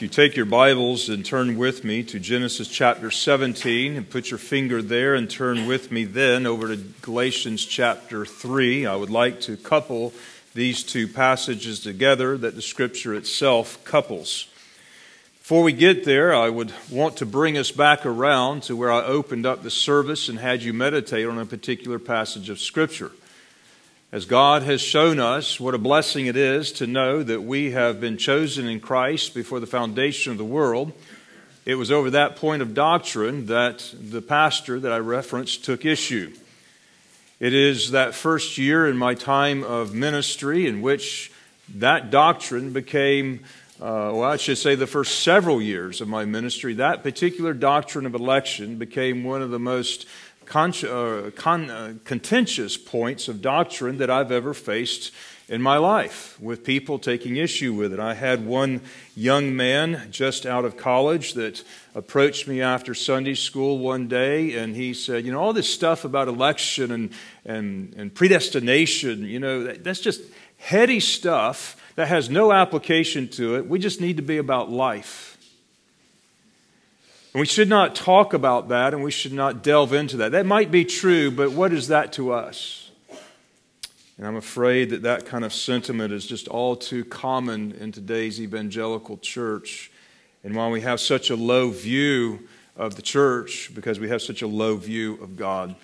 If you take your Bibles and turn with me to Genesis chapter 17 and put your finger there and turn with me then over to Galatians chapter 3, I would like to couple these two passages together that the scripture itself couples. Before we get there, I would want to bring us back around to where I opened up the service and had you meditate on a particular passage of scripture. As God has shown us what a blessing it is to know that we have been chosen in Christ before the foundation of the world, it was over that point of doctrine that the pastor that I referenced took issue. It is that first year in my time of ministry in which that doctrine became, uh, well, I should say the first several years of my ministry, that particular doctrine of election became one of the most con- uh, con- uh, contentious points of doctrine that I've ever faced in my life with people taking issue with it. I had one young man just out of college that approached me after Sunday school one day and he said, You know, all this stuff about election and, and, and predestination, you know, that, that's just heady stuff that has no application to it. We just need to be about life. And we should not talk about that and we should not delve into that. That might be true, but what is that to us? And I'm afraid that that kind of sentiment is just all too common in today's evangelical church. And while we have such a low view of the church, because we have such a low view of God.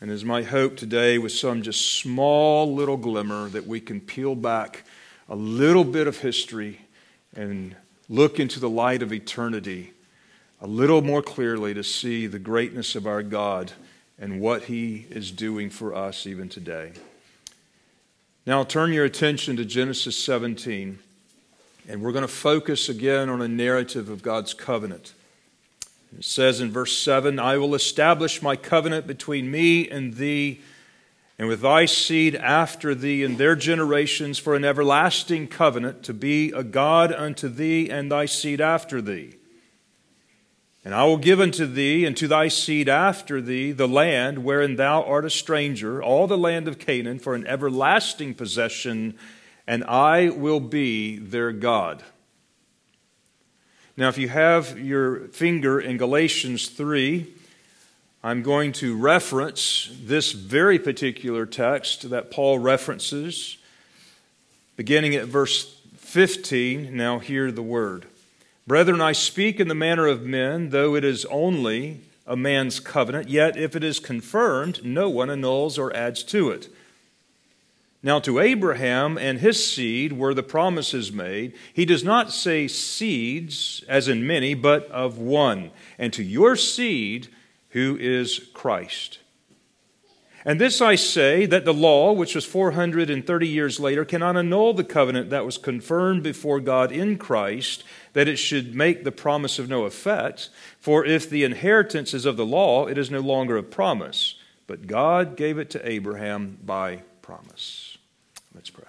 And as my hope today with some just small little glimmer that we can peel back a little bit of history and look into the light of eternity a little more clearly to see the greatness of our God and what He is doing for us even today. Now, turn your attention to Genesis 17, and we're going to focus again on a narrative of God's covenant. It says in verse 7 I will establish my covenant between me and thee, and with thy seed after thee and their generations for an everlasting covenant, to be a God unto thee and thy seed after thee. And I will give unto thee and to thy seed after thee the land wherein thou art a stranger, all the land of Canaan, for an everlasting possession, and I will be their God. Now, if you have your finger in Galatians 3, I'm going to reference this very particular text that Paul references, beginning at verse 15. Now, hear the word. Brethren, I speak in the manner of men, though it is only a man's covenant, yet if it is confirmed, no one annuls or adds to it. Now, to Abraham and his seed were the promises made. He does not say seeds, as in many, but of one, and to your seed, who is Christ. And this I say that the law, which was 430 years later, cannot annul the covenant that was confirmed before God in Christ that it should make the promise of no effect. For if the inheritance is of the law, it is no longer a promise, but God gave it to Abraham by promise. Let's pray.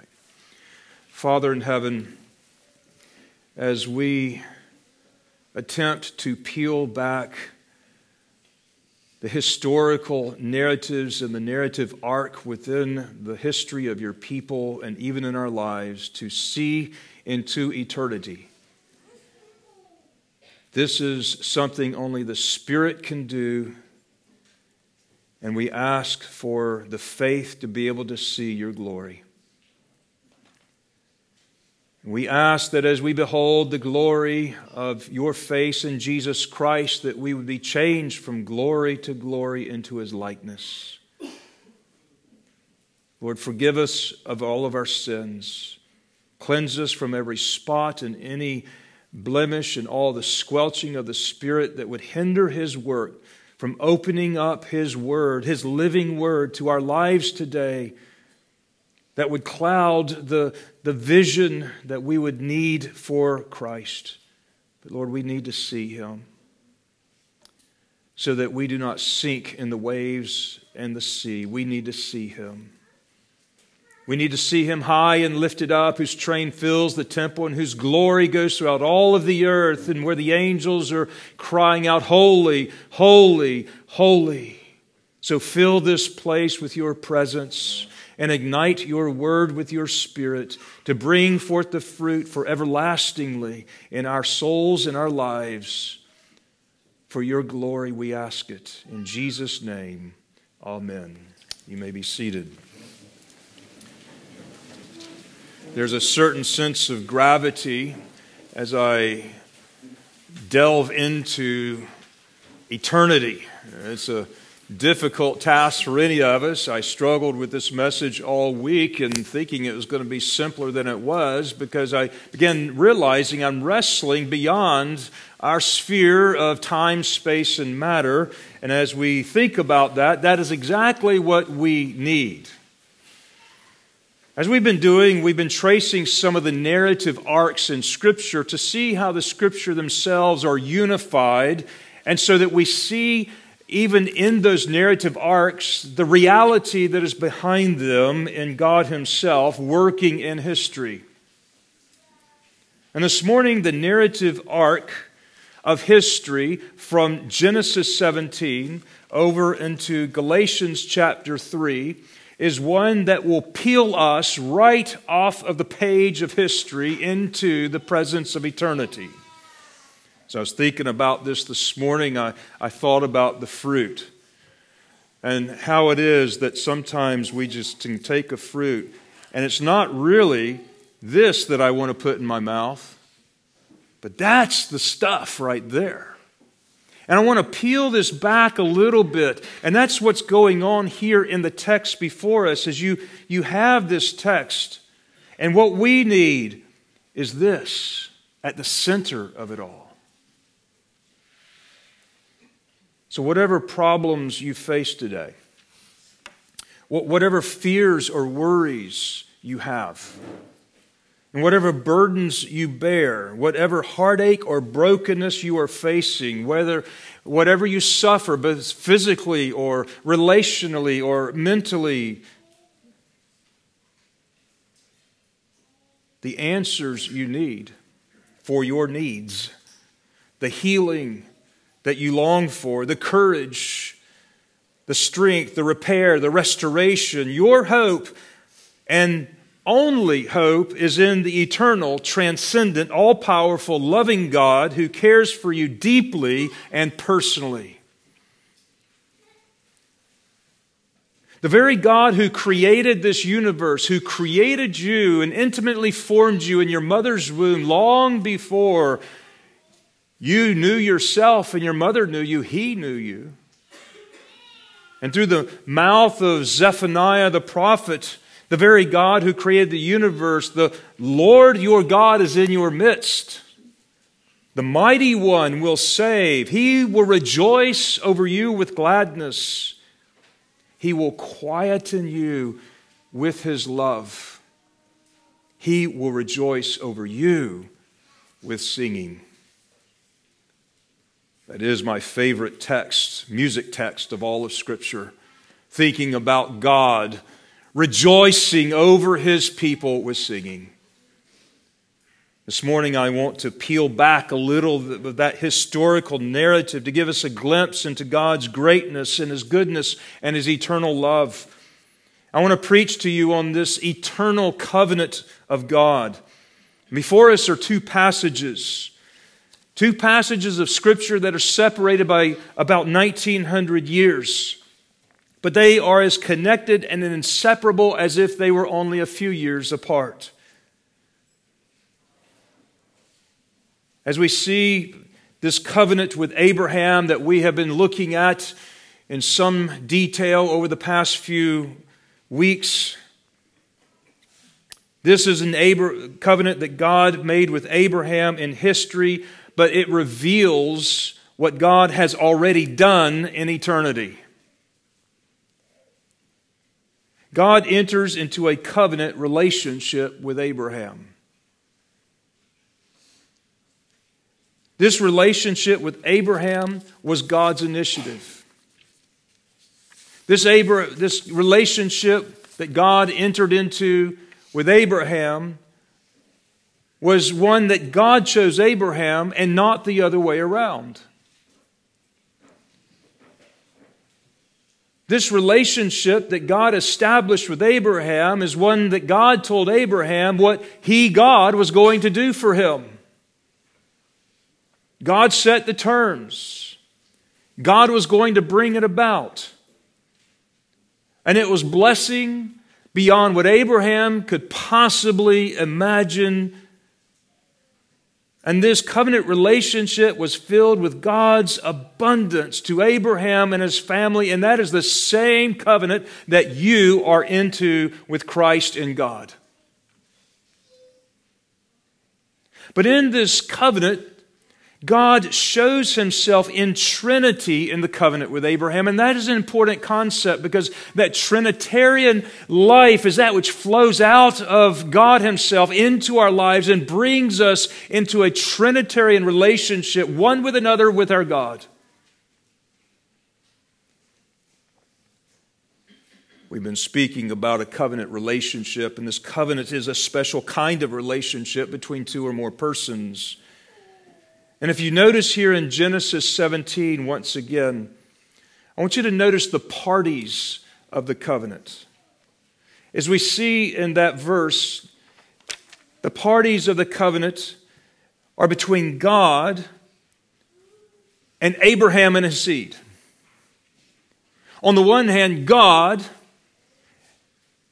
Father in heaven, as we attempt to peel back the historical narratives and the narrative arc within the history of your people and even in our lives to see into eternity this is something only the Spirit can do. And we ask for the faith to be able to see your glory. We ask that as we behold the glory of your face in Jesus Christ, that we would be changed from glory to glory into his likeness. Lord, forgive us of all of our sins. Cleanse us from every spot and any blemish and all the squelching of the Spirit that would hinder His work from opening up His Word, His living Word, to our lives today, that would cloud the, the vision that we would need for Christ. But Lord, we need to see Him so that we do not sink in the waves and the sea. We need to see Him. We need to see him high and lifted up, whose train fills the temple and whose glory goes throughout all of the earth, and where the angels are crying out, Holy, holy, holy. So fill this place with your presence and ignite your word with your spirit to bring forth the fruit for everlastingly in our souls and our lives. For your glory, we ask it. In Jesus' name, amen. You may be seated. There's a certain sense of gravity as I delve into eternity. It's a difficult task for any of us. I struggled with this message all week and thinking it was going to be simpler than it was because I began realizing I'm wrestling beyond our sphere of time, space, and matter. And as we think about that, that is exactly what we need. As we've been doing, we've been tracing some of the narrative arcs in Scripture to see how the Scripture themselves are unified, and so that we see, even in those narrative arcs, the reality that is behind them in God Himself working in history. And this morning, the narrative arc of history from Genesis 17 over into Galatians chapter 3 is one that will peel us right off of the page of history into the presence of eternity. So I was thinking about this this morning. I, I thought about the fruit and how it is that sometimes we just can take a fruit and it's not really this that I want to put in my mouth, but that's the stuff right there. And I want to peel this back a little bit. And that's what's going on here in the text before us as you, you have this text. And what we need is this at the center of it all. So, whatever problems you face today, whatever fears or worries you have, and whatever burdens you bear, whatever heartache or brokenness you are facing, whether whatever you suffer, both physically or relationally or mentally, the answers you need for your needs, the healing that you long for, the courage, the strength, the repair, the restoration, your hope, and only hope is in the eternal, transcendent, all powerful, loving God who cares for you deeply and personally. The very God who created this universe, who created you and intimately formed you in your mother's womb long before you knew yourself and your mother knew you, He knew you. And through the mouth of Zephaniah the prophet, the very God who created the universe, the Lord your God is in your midst. The mighty one will save. He will rejoice over you with gladness. He will quieten you with his love. He will rejoice over you with singing. That is my favorite text, music text of all of Scripture. Thinking about God rejoicing over his people with singing. This morning, I want to peel back a little of that historical narrative to give us a glimpse into God's greatness and His goodness and His eternal love. I want to preach to you on this eternal covenant of God. Before us are two passages, two passages of Scripture that are separated by about 1900 years but they are as connected and inseparable as if they were only a few years apart. As we see this covenant with Abraham that we have been looking at in some detail over the past few weeks, this is an covenant that God made with Abraham in history, but it reveals what God has already done in eternity. God enters into a covenant relationship with Abraham. This relationship with Abraham was God's initiative. This, Abra- this relationship that God entered into with Abraham was one that God chose Abraham and not the other way around. This relationship that God established with Abraham is one that God told Abraham what he, God, was going to do for him. God set the terms. God was going to bring it about. And it was blessing beyond what Abraham could possibly imagine. And this covenant relationship was filled with God's abundance to Abraham and his family, and that is the same covenant that you are into with Christ in God. But in this covenant, God shows himself in Trinity in the covenant with Abraham, and that is an important concept because that Trinitarian life is that which flows out of God himself into our lives and brings us into a Trinitarian relationship, one with another, with our God. We've been speaking about a covenant relationship, and this covenant is a special kind of relationship between two or more persons. And if you notice here in Genesis 17, once again, I want you to notice the parties of the covenant. As we see in that verse, the parties of the covenant are between God and Abraham and his seed. On the one hand, God,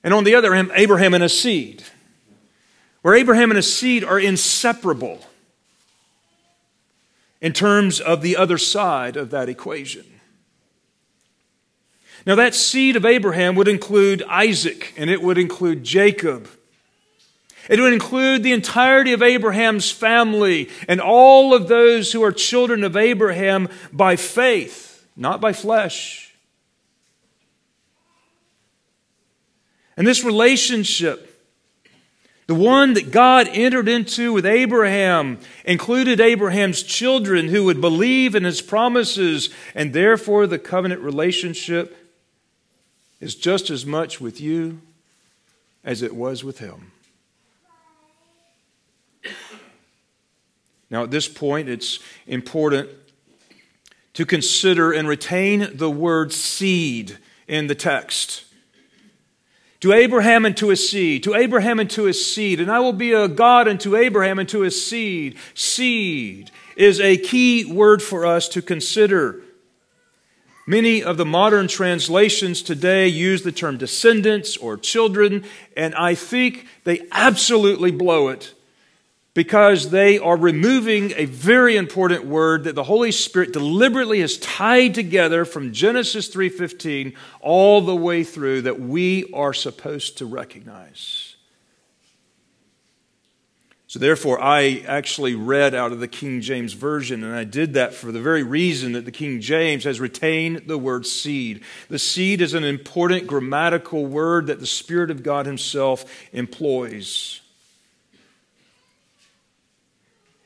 and on the other hand, Abraham and his seed. Where Abraham and his seed are inseparable in terms of the other side of that equation. Now, that seed of Abraham would include Isaac and it would include Jacob. It would include the entirety of Abraham's family and all of those who are children of Abraham by faith, not by flesh. And this relationship the one that God entered into with Abraham included Abraham's children who would believe in his promises, and therefore the covenant relationship is just as much with you as it was with him. Now, at this point, it's important to consider and retain the word seed in the text to Abraham and to his seed, to Abraham and to his seed, and I will be a God unto Abraham and to his seed. Seed is a key word for us to consider. Many of the modern translations today use the term descendants or children, and I think they absolutely blow it because they are removing a very important word that the Holy Spirit deliberately has tied together from Genesis 3:15 all the way through that we are supposed to recognize. So therefore I actually read out of the King James version and I did that for the very reason that the King James has retained the word seed. The seed is an important grammatical word that the Spirit of God himself employs.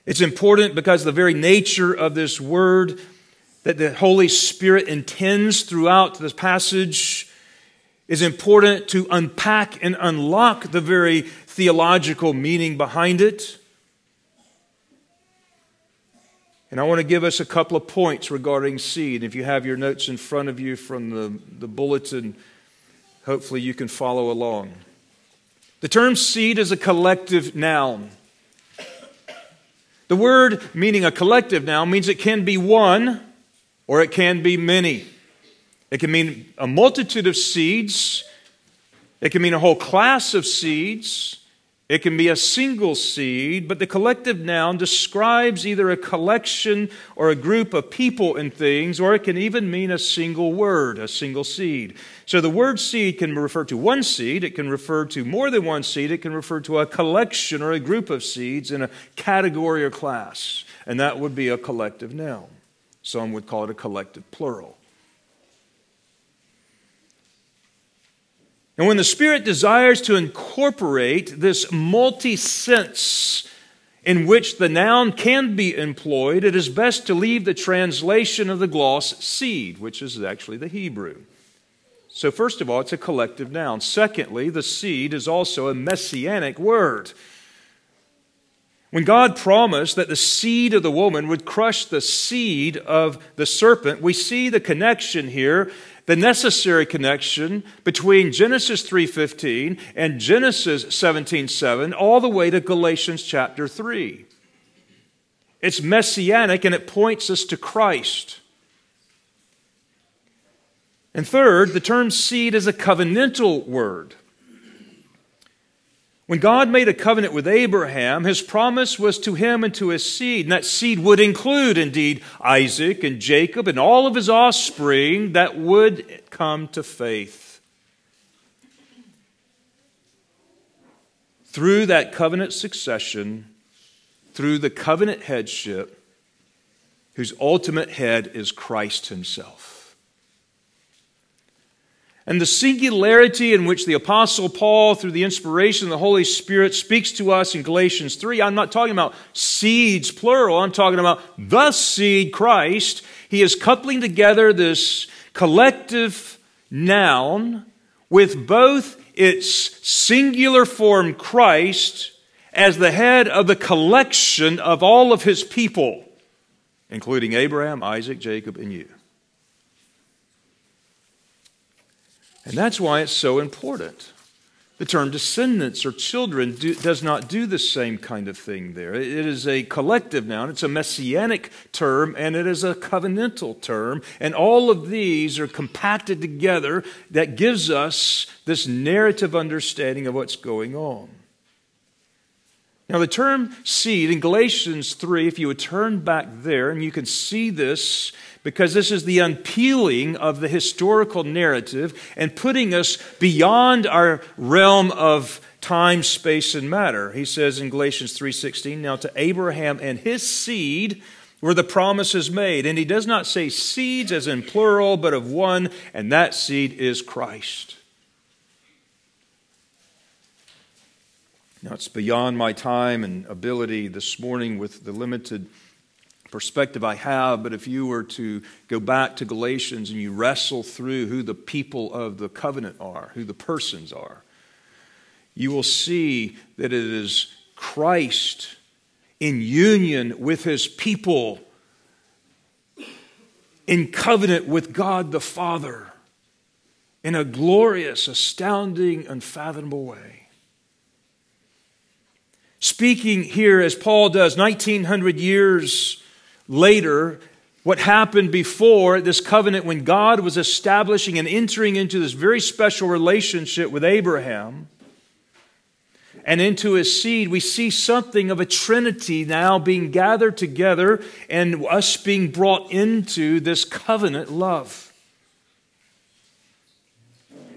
It's important because the very nature of this word that the Holy Spirit intends throughout this passage is important to unpack and unlock the very theological meaning behind it. And I want to give us a couple of points regarding seed. If you have your notes in front of you from the, the bulletin, hopefully you can follow along. The term seed is a collective noun. The word meaning a collective now means it can be one or it can be many. It can mean a multitude of seeds. It can mean a whole class of seeds. It can be a single seed, but the collective noun describes either a collection or a group of people and things, or it can even mean a single word, a single seed. So the word seed can refer to one seed, it can refer to more than one seed, it can refer to a collection or a group of seeds in a category or class, and that would be a collective noun. Some would call it a collective plural. And when the Spirit desires to incorporate this multi sense in which the noun can be employed, it is best to leave the translation of the gloss seed, which is actually the Hebrew. So, first of all, it's a collective noun. Secondly, the seed is also a messianic word. When God promised that the seed of the woman would crush the seed of the serpent, we see the connection here the necessary connection between Genesis 3:15 and Genesis 17:7 all the way to Galatians chapter 3. It's messianic and it points us to Christ. And third, the term seed is a covenantal word. When God made a covenant with Abraham, his promise was to him and to his seed. And that seed would include, indeed, Isaac and Jacob and all of his offspring that would come to faith. Through that covenant succession, through the covenant headship, whose ultimate head is Christ himself. And the singularity in which the Apostle Paul, through the inspiration of the Holy Spirit, speaks to us in Galatians 3, I'm not talking about seeds, plural. I'm talking about the seed, Christ. He is coupling together this collective noun with both its singular form, Christ, as the head of the collection of all of his people, including Abraham, Isaac, Jacob, and you. And that's why it's so important. The term descendants or children do, does not do the same kind of thing there. It is a collective noun, it's a messianic term, and it is a covenantal term. And all of these are compacted together that gives us this narrative understanding of what's going on. Now, the term seed in Galatians 3, if you would turn back there, and you can see this because this is the unpeeling of the historical narrative and putting us beyond our realm of time, space, and matter. He says in Galatians 3:16, "Now to Abraham and his seed were the promises made." And he does not say seeds as in plural, but of one, and that seed is Christ. Now, it's beyond my time and ability this morning with the limited perspective I have, but if you were to go back to Galatians and you wrestle through who the people of the covenant are, who the persons are, you will see that it is Christ in union with his people, in covenant with God the Father, in a glorious, astounding, unfathomable way. Speaking here as Paul does 1900 years later what happened before this covenant when God was establishing and entering into this very special relationship with Abraham and into his seed, we see something of a trinity now being gathered together and us being brought into this covenant love.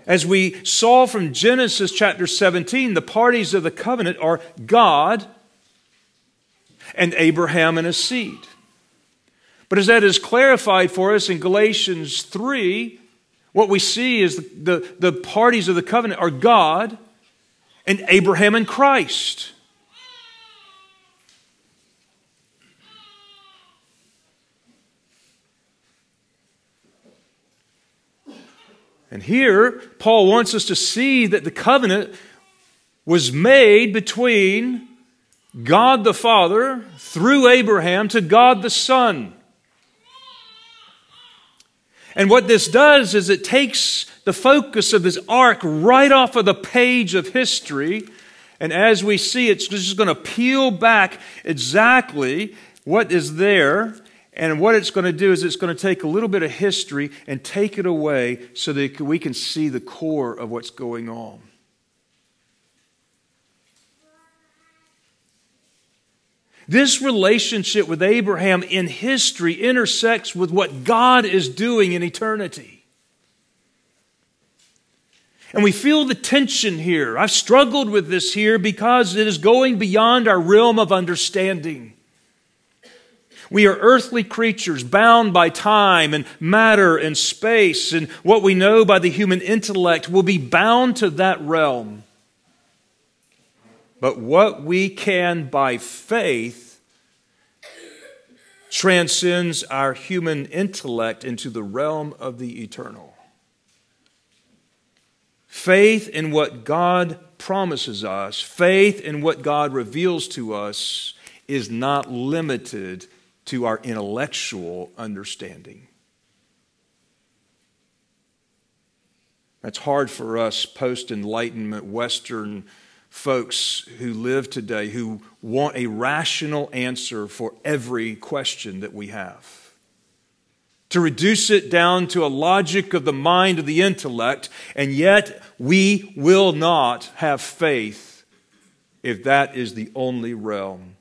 As we saw from Genesis chapter 17, the parties of the covenant are God and Abraham and his seed. But as that is clarified for us in Galatians 3, what we see is the, the, the parties of the covenant are God and Abraham and Christ. And here, Paul wants us to see that the covenant was made between God the Father through Abraham to God the Son. And what this does is it takes the focus of this arc right off of the page of history. And as we see, it's just going to peel back exactly what is there. And what it's going to do is it's going to take a little bit of history and take it away so that we can see the core of what's going on. This relationship with Abraham in history intersects with what God is doing in eternity. And we feel the tension here. I've struggled with this here because it is going beyond our realm of understanding. We are earthly creatures bound by time and matter and space, and what we know by the human intellect will be bound to that realm. But what we can by faith transcends our human intellect into the realm of the eternal. Faith in what God promises us, faith in what God reveals to us, is not limited to our intellectual understanding. That's hard for us post Enlightenment Western folks who live today who want a rational answer for every question that we have. To reduce it down to a logic of the mind of the intellect, and yet we will not have faith if that is the only realm.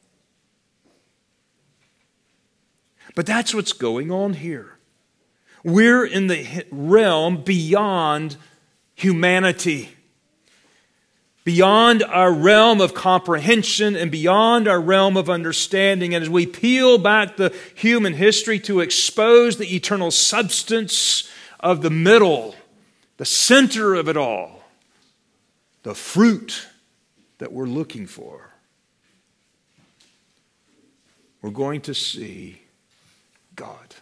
But that's what's going on here. We're in the realm beyond humanity, beyond our realm of comprehension and beyond our realm of understanding. And as we peel back the human history to expose the eternal substance of the middle, the center of it all, the fruit that we're looking for, we're going to see God.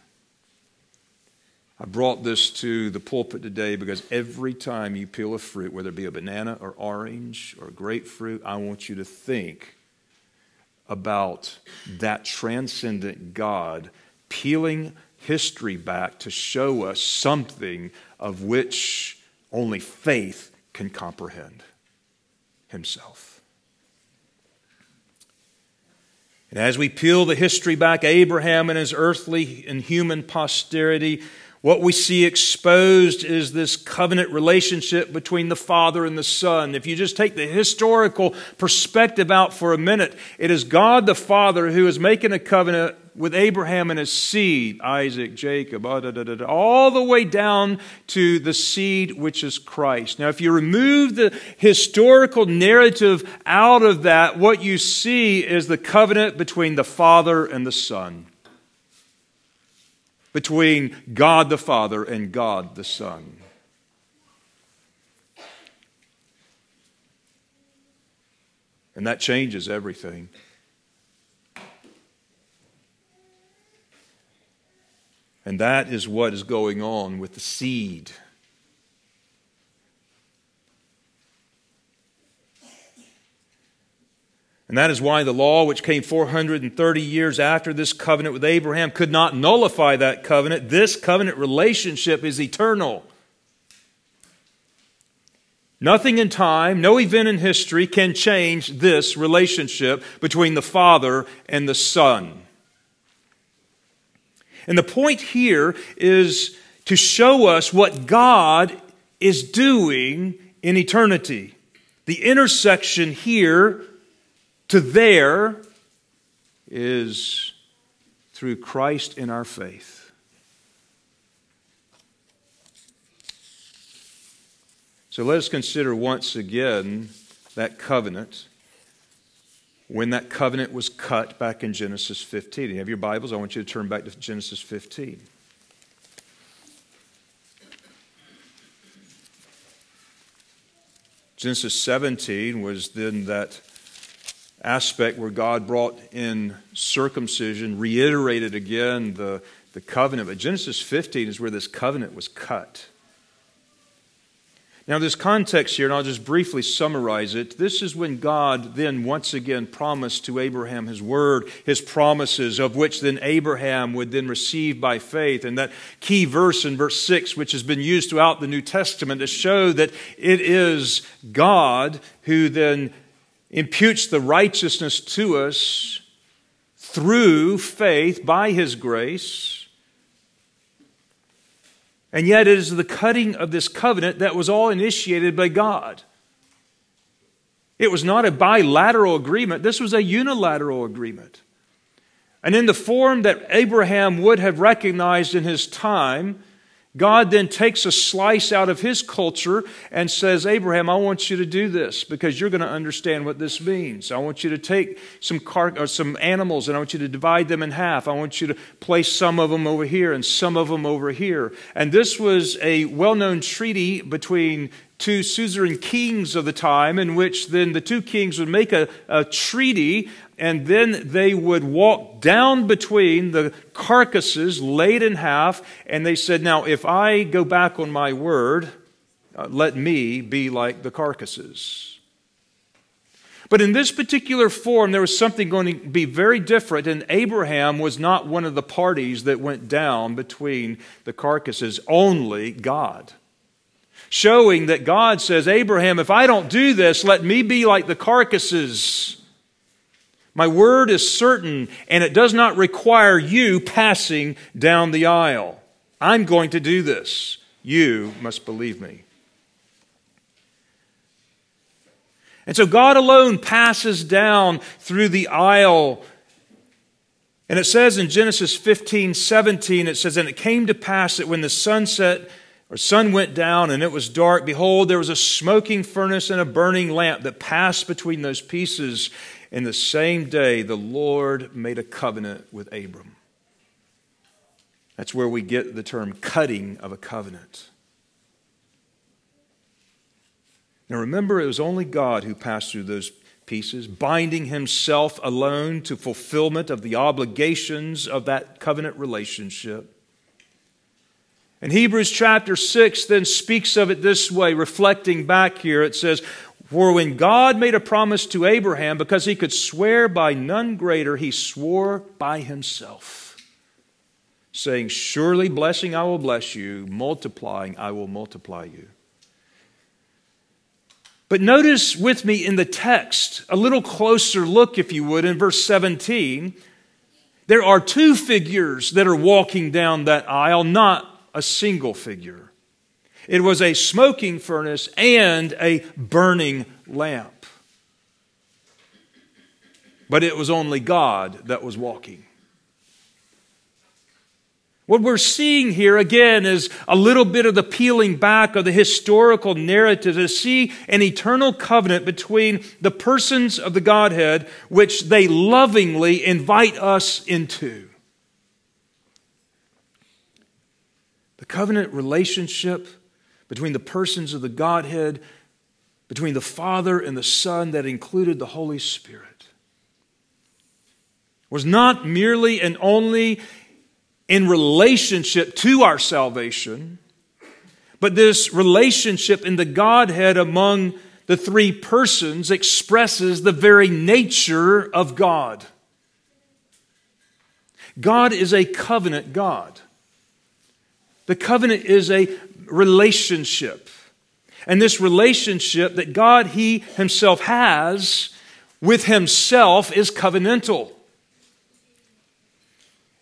I brought this to the pulpit today because every time you peel a fruit, whether it be a banana or orange or grapefruit, I want you to think about that transcendent God peeling history back to show us something of which only faith can comprehend Himself. And as we peel the history back, Abraham and his earthly and human posterity, what we see exposed is this covenant relationship between the Father and the Son. If you just take the historical perspective out for a minute, it is God the Father who is making a covenant with Abraham and his seed, Isaac, Jacob, ah, all the way down to the seed which is Christ. Now, if you remove the historical narrative out of that, what you see is the covenant between the Father and the Son, between God the Father and God the Son. And that changes everything. And that is what is going on with the seed. And that is why the law, which came 430 years after this covenant with Abraham, could not nullify that covenant. This covenant relationship is eternal. Nothing in time, no event in history can change this relationship between the Father and the Son. And the point here is to show us what God is doing in eternity. The intersection here to there is through Christ in our faith. So let us consider once again that covenant when that covenant was cut back in Genesis 15. You have your Bibles? I want you to turn back to Genesis 15. Genesis 17 was then that aspect where God brought in circumcision, reiterated again the, the covenant. But Genesis 15 is where this covenant was cut. Now, this context here, and I'll just briefly summarize it. This is when God then once again promised to Abraham his word, his promises, of which then Abraham would then receive by faith. And that key verse in verse 6, which has been used throughout the New Testament to show that it is God who then imputes the righteousness to us through faith by his grace and yet, it is the cutting of this covenant that was all initiated by God. It was not a bilateral agreement, this was a unilateral agreement. And in the form that Abraham would have recognized in his time, God then takes a slice out of his culture and says, Abraham, I want you to do this because you're going to understand what this means. I want you to take some, car- or some animals and I want you to divide them in half. I want you to place some of them over here and some of them over here. And this was a well known treaty between two suzerain kings of the time, in which then the two kings would make a, a treaty and then they would walk down between the carcasses laid in half, and they said, Now, if I go back on my word, uh, let me be like the carcasses. But in this particular form, there was something going to be very different, and Abraham was not one of the parties that went down between the carcasses, only God. showing that God says, Abraham, if I don't do this, let me be like the carcasses. My word is certain, and it does not require you passing down the aisle. I'm going to do this. You must believe me. And so God alone passes down through the aisle. And it says in Genesis 15, 17, it says, And it came to pass that when the sunset or sun went down and it was dark, behold, there was a smoking furnace and a burning lamp that passed between those pieces. In the same day, the Lord made a covenant with Abram. That's where we get the term cutting of a covenant. Now remember, it was only God who passed through those pieces, binding himself alone to fulfillment of the obligations of that covenant relationship. And Hebrews chapter 6 then speaks of it this way, reflecting back here. It says, For when God made a promise to Abraham, because he could swear by none greater, he swore by himself, saying, Surely blessing I will bless you, multiplying I will multiply you. But notice with me in the text, a little closer look, if you would, in verse 17. There are two figures that are walking down that aisle, not a single figure. It was a smoking furnace and a burning lamp. But it was only God that was walking. What we're seeing here again is a little bit of the peeling back of the historical narrative to see an eternal covenant between the persons of the Godhead, which they lovingly invite us into. The covenant relationship between the persons of the Godhead, between the Father and the Son, that included the Holy Spirit, was not merely and only in relationship to our salvation, but this relationship in the Godhead among the three persons expresses the very nature of God. God is a covenant God. The covenant is a relationship. And this relationship that God He Himself has with Himself is covenantal.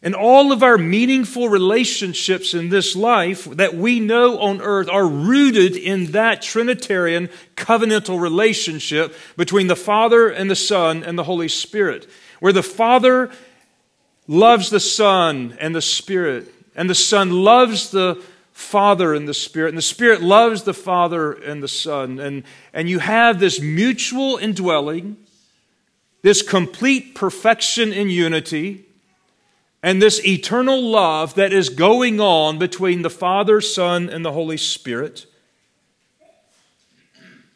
And all of our meaningful relationships in this life that we know on earth are rooted in that Trinitarian covenantal relationship between the Father and the Son and the Holy Spirit, where the Father loves the Son and the Spirit, and the Son loves the Father and the Spirit, and the Spirit loves the Father and the Son. And, and you have this mutual indwelling, this complete perfection in unity and this eternal love that is going on between the Father, Son, and the Holy Spirit.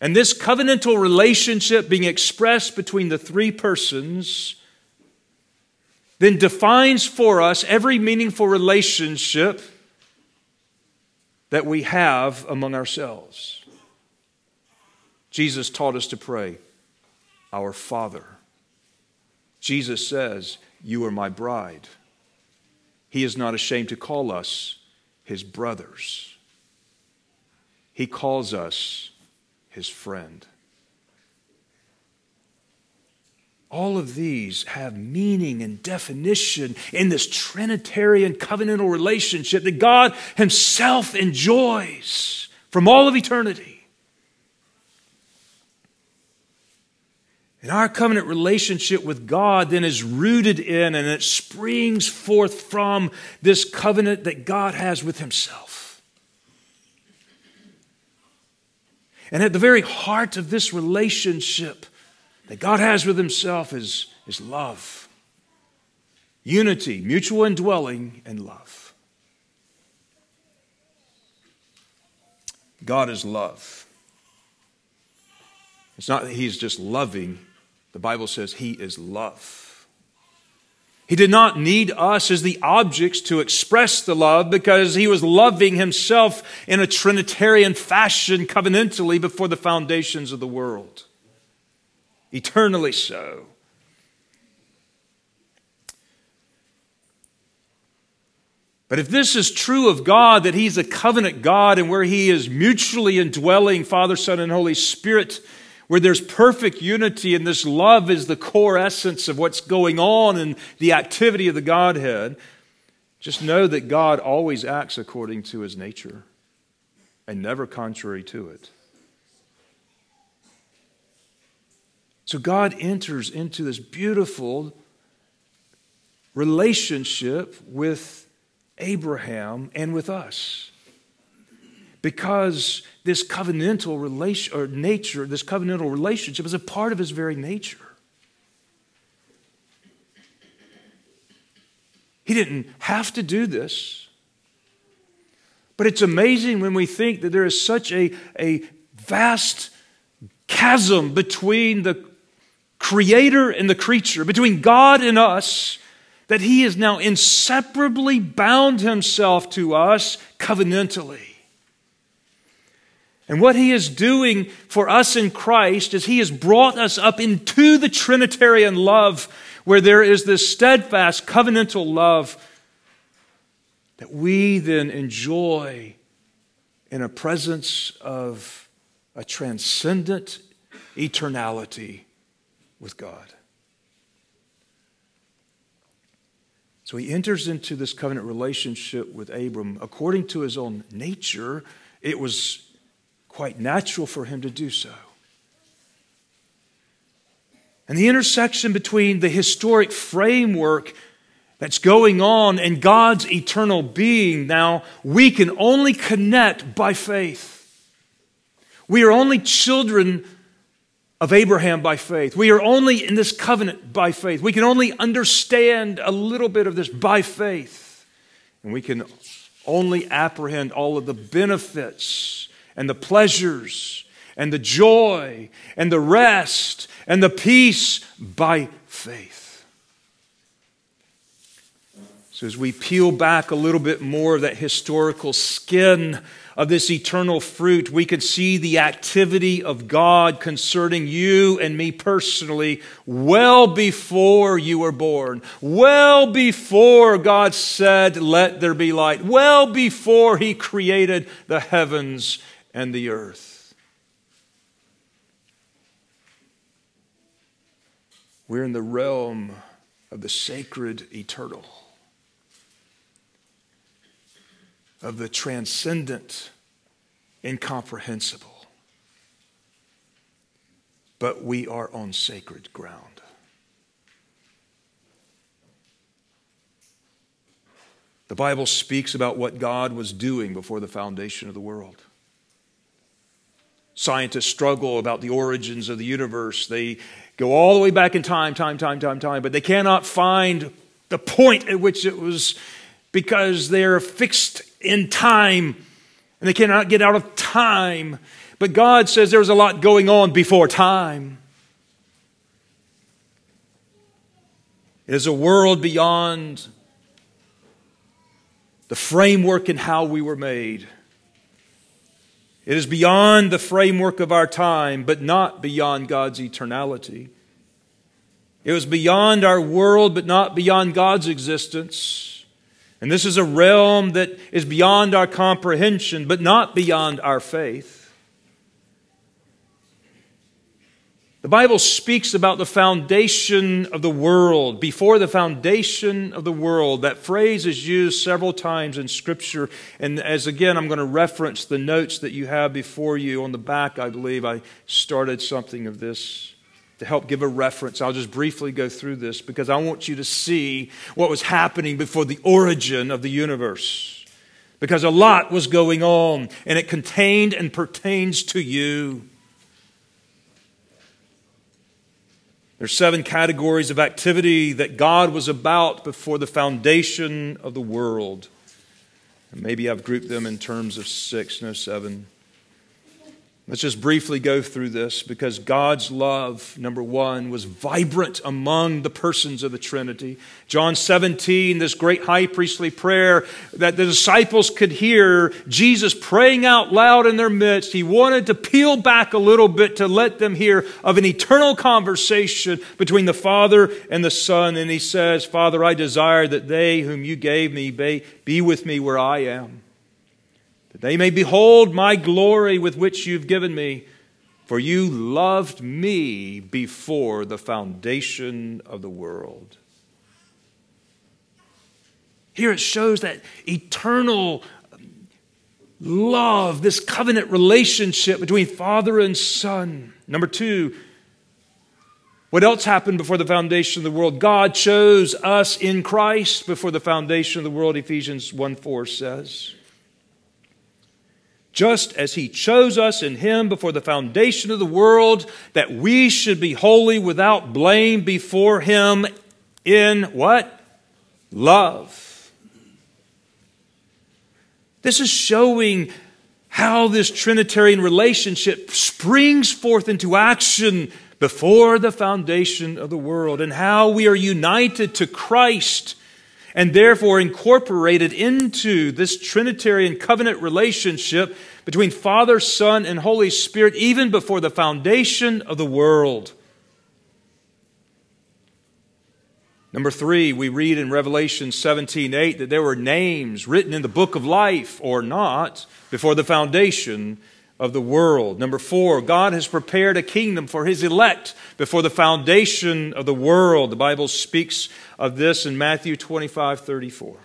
And this covenantal relationship being expressed between the three persons then defines for us every meaningful relationship that we have among ourselves. Jesus taught us to pray, Our Father. Jesus says, You are my bride. He is not ashamed to call us his brothers. He calls us his friend. All of these have meaning and definition in this Trinitarian covenantal relationship that God Himself enjoys from all of eternity. And our covenant relationship with God then is rooted in and it springs forth from this covenant that God has with Himself. And at the very heart of this relationship that God has with Himself is, is love, unity, mutual indwelling, and love. God is love. It's not that He's just loving, the Bible says He is love. He did not need us as the objects to express the love because He was loving Himself in a Trinitarian fashion covenantally before the foundations of the world. Eternally so. But if this is true of God, that He's a covenant God and where He is mutually indwelling Father, Son, and Holy Spirit, where there's perfect unity and this love is the core essence of what's going on in the activity of the Godhead, just know that God always acts according to His nature and never contrary to it. So God enters into this beautiful relationship with Abraham and with us. Because this covenantal relation or nature, this covenantal relationship is a part of his very nature. He didn't have to do this. But it's amazing when we think that there is such a, a vast chasm between the creator and the creature, between God and us, that he has now inseparably bound himself to us covenantally. And what he is doing for us in Christ is he has brought us up into the Trinitarian love, where there is this steadfast covenantal love that we then enjoy in a presence of a transcendent eternality with God. So he enters into this covenant relationship with Abram. According to his own nature, it was quite natural for him to do so. And the intersection between the historic framework that's going on and God's eternal being now, we can only connect by faith. We are only children of Abraham by faith. We are only in this covenant by faith. We can only understand a little bit of this by faith. And we can only apprehend all of the benefits and the pleasures and the joy and the rest and the peace by faith. So, as we peel back a little bit more of that historical skin of this eternal fruit, we could see the activity of God concerning you and me personally well before you were born, well before God said, Let there be light, well before He created the heavens and the earth. We're in the realm of the sacred eternal. Of the transcendent, incomprehensible. But we are on sacred ground. The Bible speaks about what God was doing before the foundation of the world. Scientists struggle about the origins of the universe. They go all the way back in time, time, time, time, time, but they cannot find the point at which it was because they're fixed in time and they cannot get out of time. But God says there's a lot going on before time. It is a world beyond the framework in how we were made. It is beyond the framework of our time, but not beyond God's eternality. It was beyond our world, but not beyond God's existence. And this is a realm that is beyond our comprehension, but not beyond our faith. The Bible speaks about the foundation of the world, before the foundation of the world. That phrase is used several times in Scripture. And as again, I'm going to reference the notes that you have before you on the back, I believe I started something of this to help give a reference. I'll just briefly go through this because I want you to see what was happening before the origin of the universe. Because a lot was going on and it contained and pertains to you. There's seven categories of activity that God was about before the foundation of the world. And maybe I've grouped them in terms of six, no seven. Let's just briefly go through this because God's love, number one, was vibrant among the persons of the Trinity. John 17, this great high priestly prayer that the disciples could hear Jesus praying out loud in their midst. He wanted to peel back a little bit to let them hear of an eternal conversation between the Father and the Son. And he says, Father, I desire that they whom you gave me be with me where I am that they may behold my glory with which you've given me. For you loved me before the foundation of the world. Here it shows that eternal um, love, this covenant relationship between Father and Son. Number two, what else happened before the foundation of the world? God chose us in Christ before the foundation of the world, Ephesians 1 4 says just as he chose us in him before the foundation of the world, that we should be holy without blame before him in what? Love. This is showing how this Trinitarian relationship springs forth into action before the foundation of the world and how we are united to Christ and therefore incorporated into this Trinitarian covenant relationship between Father, Son, and Holy Spirit even before the foundation of the world. Number three, we read in Revelation 17 8 that there were names written in the book of life or not before the foundation of the world. Number four, God has prepared a kingdom for his elect before the foundation of the world. The Bible speaks of this in Matthew 25 34.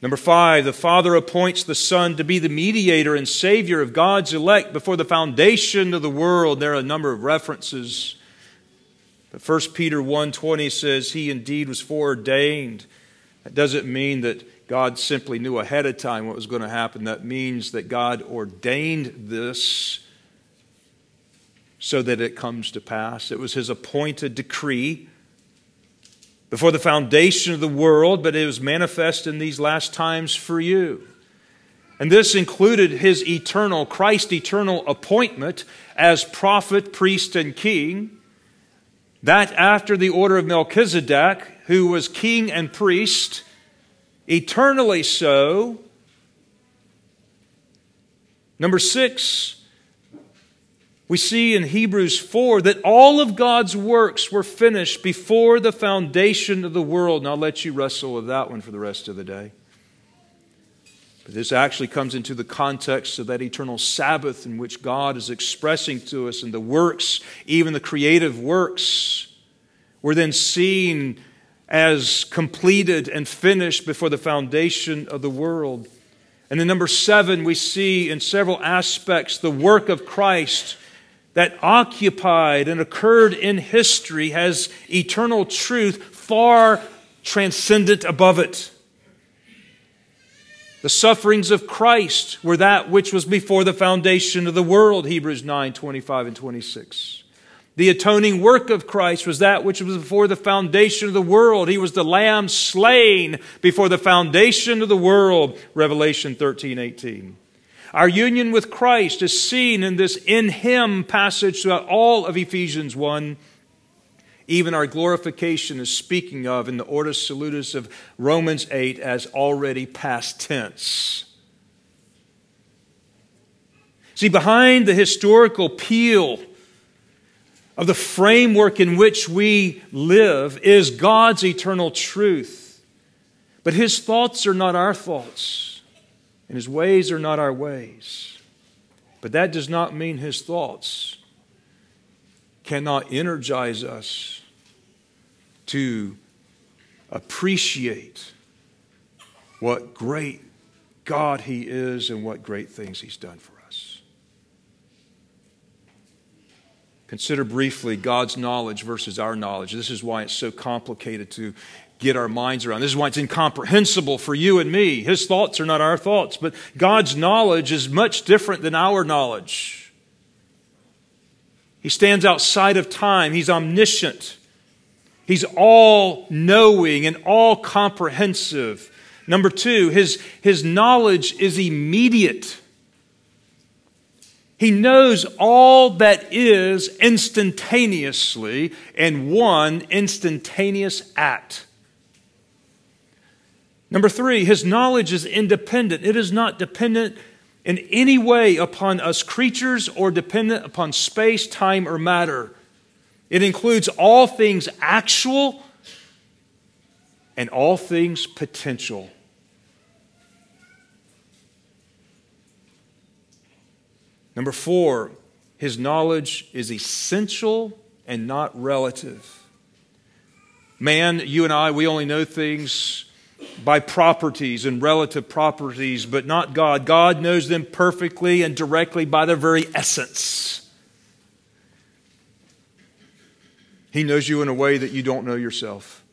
Number five, the Father appoints the Son to be the mediator and Savior of God's elect before the foundation of the world. There are a number of references. But 1 Peter 1.20 says, He indeed was foreordained. That doesn't mean that God simply knew ahead of time what was going to happen. That means that God ordained this so that it comes to pass. It was His appointed decree before the foundation of the world, but it was manifest in these last times for you. And this included his eternal, Christ eternal appointment as prophet, priest, and king. That after the order of Melchizedek, who was king and priest, eternally so. Number six, we see in Hebrews 4 that all of God's works were finished before the foundation of the world. And I'll let you wrestle with that one for the rest of the day. But this actually comes into the context of that eternal Sabbath in which God is expressing to us, and the works, even the creative works, were then seen as completed and finished before the foundation of the world. And then, number seven, we see in several aspects the work of Christ that occupied and occurred in history has eternal truth far transcendent above it. The sufferings of Christ were that which was before the foundation of the world, Hebrews 9 25 and 26. The atoning work of Christ was that which was before the foundation of the world. He was the lamb slain before the foundation of the world. Revelation 13, 18. Our union with Christ is seen in this in Him passage throughout all of Ephesians 1. Even our glorification is speaking of in the Ordo Salutis of Romans 8 as already past tense. See, behind the historical peel of the framework in which we live is God's eternal truth. But his thoughts are not our thoughts, and his ways are not our ways. But that does not mean his thoughts cannot energize us to appreciate what great God he is and what great things he's done for us. Consider briefly God's knowledge versus our knowledge. This is why it's so complicated to get our minds around. This is why it's incomprehensible for you and me. His thoughts are not our thoughts, but God's knowledge is much different than our knowledge. He stands outside of time, He's omniscient, He's all knowing and all comprehensive. Number two, his, his knowledge is immediate. He knows all that is instantaneously in one instantaneous act. Number three, his knowledge is independent. It is not dependent in any way upon us creatures or dependent upon space, time, or matter. It includes all things actual and all things potential. Number four, his knowledge is essential and not relative. Man, you and I, we only know things by properties and relative properties, but not God. God knows them perfectly and directly by their very essence. He knows you in a way that you don't know yourself.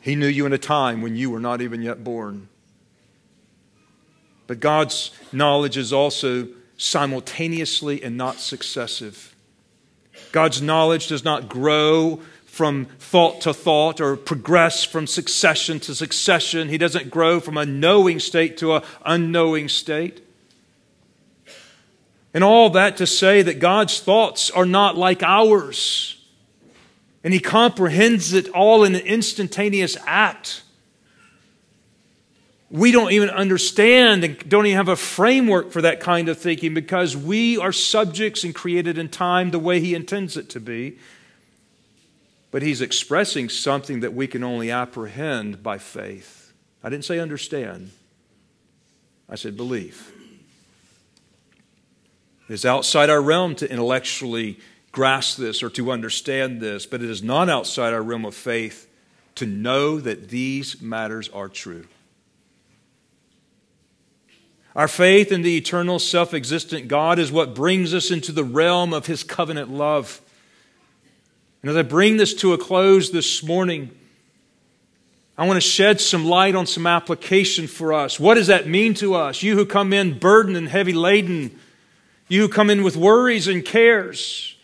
He knew you in a time when you were not even yet born. But God's knowledge is also simultaneously and not successive. God's knowledge does not grow from thought to thought or progress from succession to succession. He doesn't grow from a knowing state to an unknowing state. And all that to say that God's thoughts are not like ours. And He comprehends it all in an instantaneous act we don't even understand and don't even have a framework for that kind of thinking because we are subjects and created in time the way He intends it to be. But He's expressing something that we can only apprehend by faith. I didn't say understand, I said believe. It is outside our realm to intellectually grasp this or to understand this, but it is not outside our realm of faith to know that these matters are true. Our faith in the eternal, self existent God is what brings us into the realm of His covenant love. And as I bring this to a close this morning, I want to shed some light on some application for us. What does that mean to us? You who come in burdened and heavy laden, you who come in with worries and cares,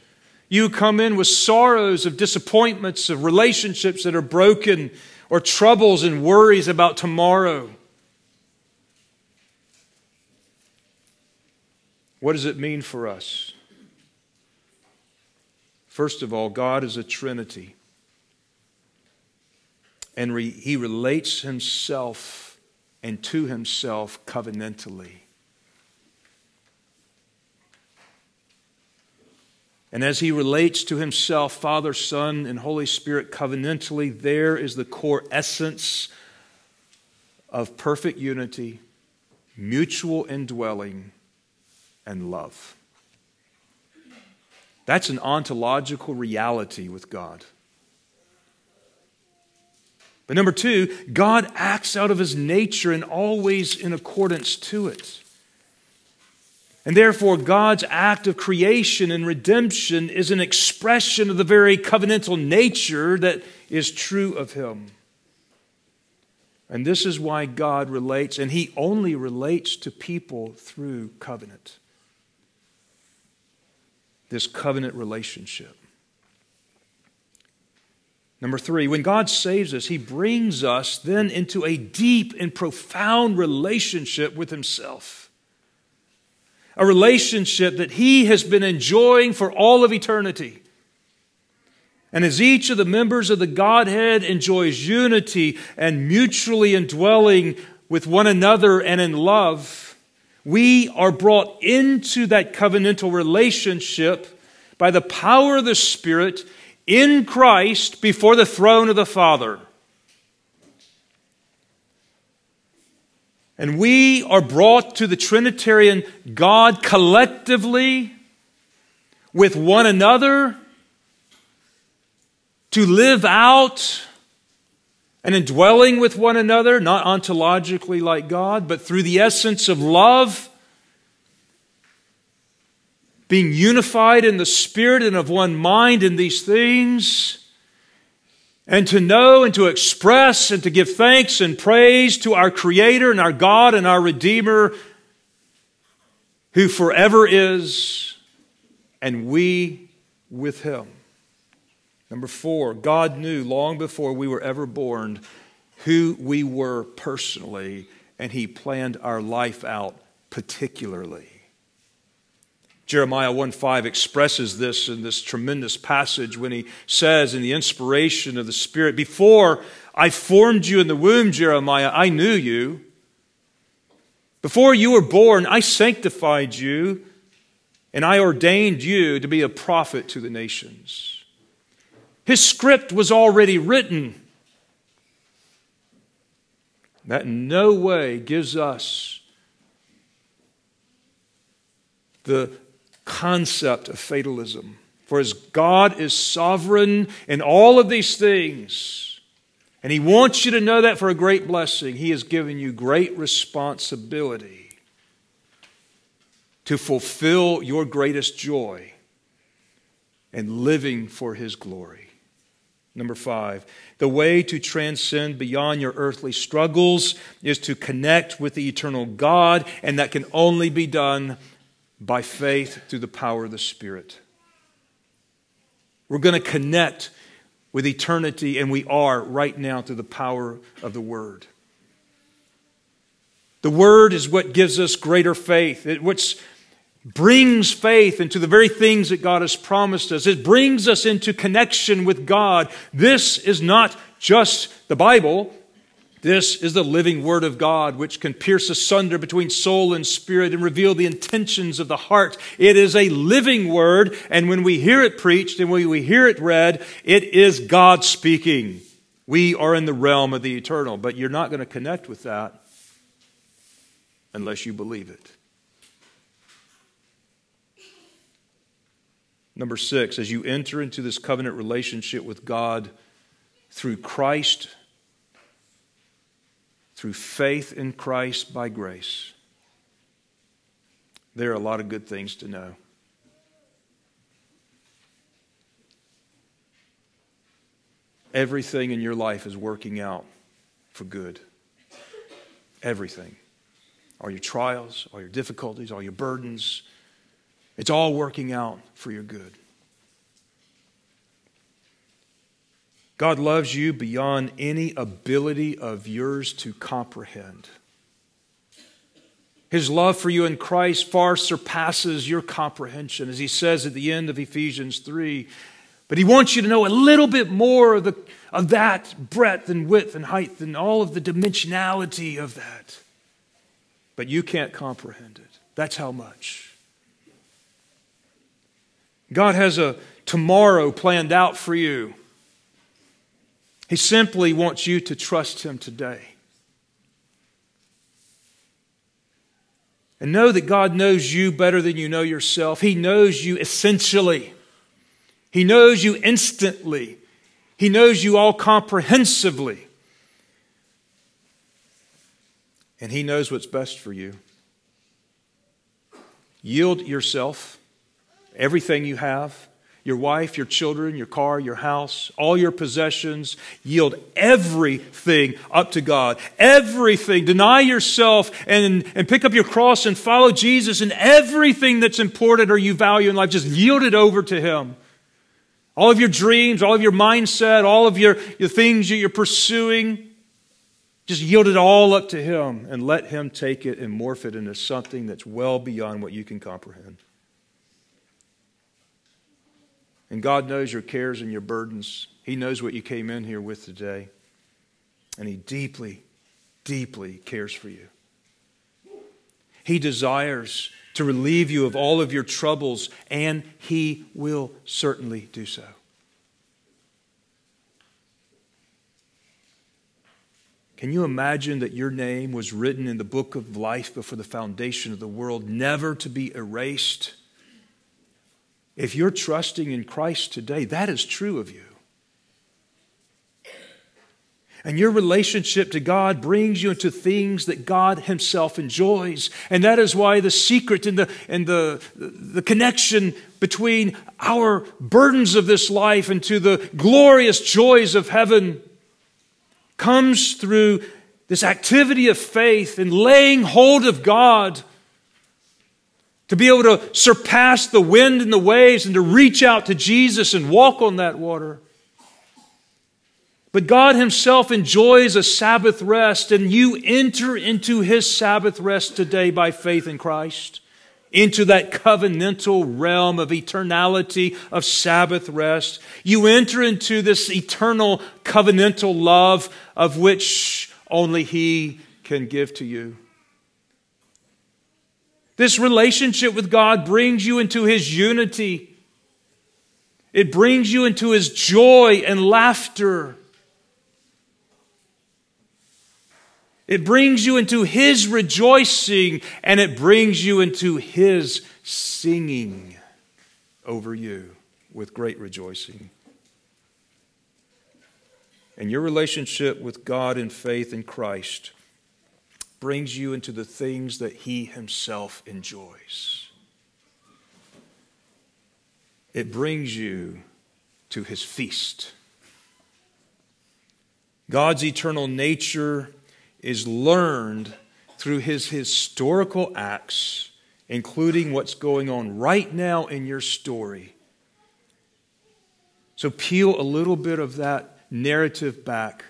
you who come in with sorrows of disappointments, of relationships that are broken, or troubles and worries about tomorrow. What does it mean for us? First of all, God is a Trinity. And re- He relates Himself and to Himself covenantally. And as He relates to Himself, Father, Son, and Holy Spirit covenantally, there is the core essence of perfect unity, mutual indwelling and love. That's an ontological reality with God. But number two, God acts out of his nature and always in accordance to it. And therefore, God's act of creation and redemption is an expression of the very covenantal nature that is true of him. And this is why God relates, and he only relates to people through covenant this covenant relationship. Number three, when God saves us, He brings us then into a deep and profound relationship with Himself. A relationship that He has been enjoying for all of eternity. And as each of the members of the Godhead enjoys unity and mutually indwelling with one another and in love, we are brought into that covenantal relationship by the power of the Spirit in Christ before the throne of the Father. And we are brought to the Trinitarian God collectively with one another to live out and indwelling with one another, not ontologically like God, but through the essence of love, being unified in the Spirit and of one mind in these things, and to know and to express and to give thanks and praise to our Creator and our God and our Redeemer, who forever is, and we with Him. Number four, God knew long before we were ever born who we were personally, and He planned our life out particularly. Jeremiah 1 5 expresses this in this tremendous passage when he says, in the inspiration of the Spirit, Before I formed you in the womb, Jeremiah, I knew you. Before you were born, I sanctified you, and I ordained you to be a prophet to the nations. His script was already written. That in no way gives us the concept of fatalism. For as God is sovereign in all of these things, and He wants you to know that for a great blessing, He has given you great responsibility to fulfill your greatest joy and living for His glory. Number five, the way to transcend beyond your earthly struggles is to connect with the eternal God, and that can only be done by faith through the power of the Spirit. We're going to connect with eternity, and we are right now through the power of the Word. The Word is what gives us greater faith. It which brings faith into the very things that God has promised us. It brings us into connection with God. This is not just the Bible, this is the living Word of God, which can pierce asunder between soul and spirit and reveal the intentions of the heart. It is a living Word, and when we hear it preached and when we hear it read, it is God speaking. We are in the realm of the eternal, but you're not going to connect with that unless you believe it. Number six, as you enter into this covenant relationship with God through Christ through faith in Christ by grace. There are a lot of good things to know. Everything in your life is working out for good. Everything. All your trials, all your difficulties, all your burdens, it's all working out for your good. God loves you beyond any ability of yours to comprehend. His love for you in Christ far surpasses your comprehension, as he says at the end of Ephesians 3. But he wants you to know a little bit more of, the, of that breadth and width and height and all of the dimensionality of that. But you can't comprehend it. That's how much. God has a tomorrow planned out for you. He simply wants you to trust Him today. And know that God knows you better than you know yourself. He knows you essentially, He knows you instantly, He knows you all comprehensively. And He knows what's best for you. Yield yourself, everything you have your wife, your children, your car, your house, all your possessions. Yield everything up to God. Everything. Deny yourself and, and pick up your cross and follow Jesus and everything that's important or you value in life. Just yield it over to Him. All of your dreams, all of your mindset, all of your, your things that you're pursuing. Just yield it all up to Him and let Him take it and morph it into something that's well beyond what you can comprehend. And God knows your cares and your burdens. He knows what you came in here with today. And He deeply, deeply cares for you. He desires to relieve you of all of your troubles, and He will certainly do so. Can you imagine that your name was written in the book of life before the foundation of the world, never to be erased? If you're trusting in Christ today, that is true of you. And your relationship to God brings you into things that God Himself enjoys. And that is why the secret and the, and the, the connection between our burdens of this life and to the glorious joys of heaven comes through this activity of faith and laying hold of God to be able to surpass the wind and the waves and to reach out to Jesus and walk on that water. But God Himself enjoys a Sabbath rest, and you enter into His Sabbath rest today by faith in Christ. into that covenantal realm of eternality, of Sabbath rest. You enter into this eternal covenantal love of which only He can give to you. This relationship with God brings you into His unity. It brings you into His joy and laughter. It brings you into His rejoicing and it brings you into His singing over you with great rejoicing. And your relationship with God in faith in Christ brings you into the things that He Himself enjoys. It brings you to His feast. God's eternal nature is learned through his historical acts, including what's going on right now in your story. So peel a little bit of that narrative back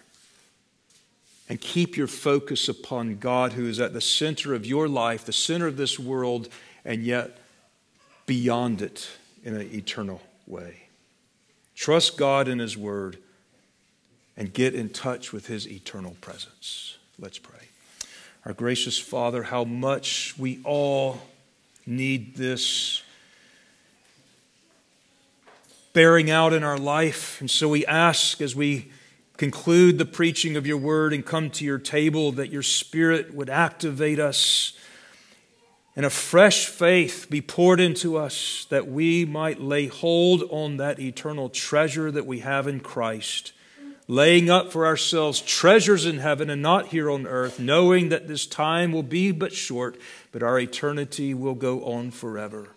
and keep your focus upon God, who is at the center of your life, the center of this world, and yet beyond it in an eternal way. Trust God in His Word and get in touch with His eternal presence. Let's pray. Our gracious Father, how much we all need this bearing out in our life. And so we ask as we conclude the preaching of your word and come to your table that your Spirit would activate us and a fresh faith be poured into us that we might lay hold on that eternal treasure that we have in Christ laying up for ourselves treasures in heaven and not here on earth, knowing that this time will be but short, but our eternity will go on forever.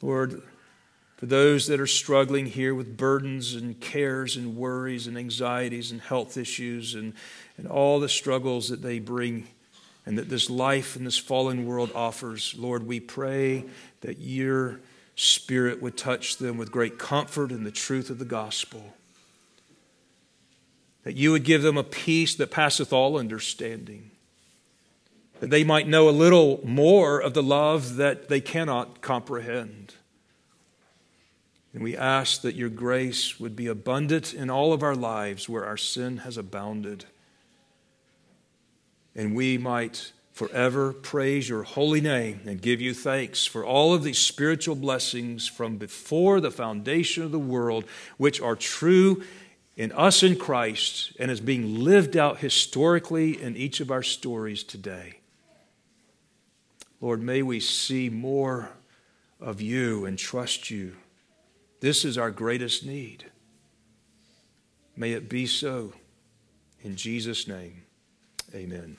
Lord, for those that are struggling here with burdens and cares and worries and anxieties and health issues and, and all the struggles that they bring and that this life in this fallen world offers, Lord, we pray that your Spirit would touch them with great comfort in the truth of the gospel that you would give them a peace that passeth all understanding, that they might know a little more of the love that they cannot comprehend. And we ask that your grace would be abundant in all of our lives where our sin has abounded. And we might forever praise your holy name and give you thanks for all of these spiritual blessings from before the foundation of the world, which are true in us in Christ and is being lived out historically in each of our stories today. Lord, may we see more of you and trust you. This is our greatest need. May it be so. In Jesus' name, amen.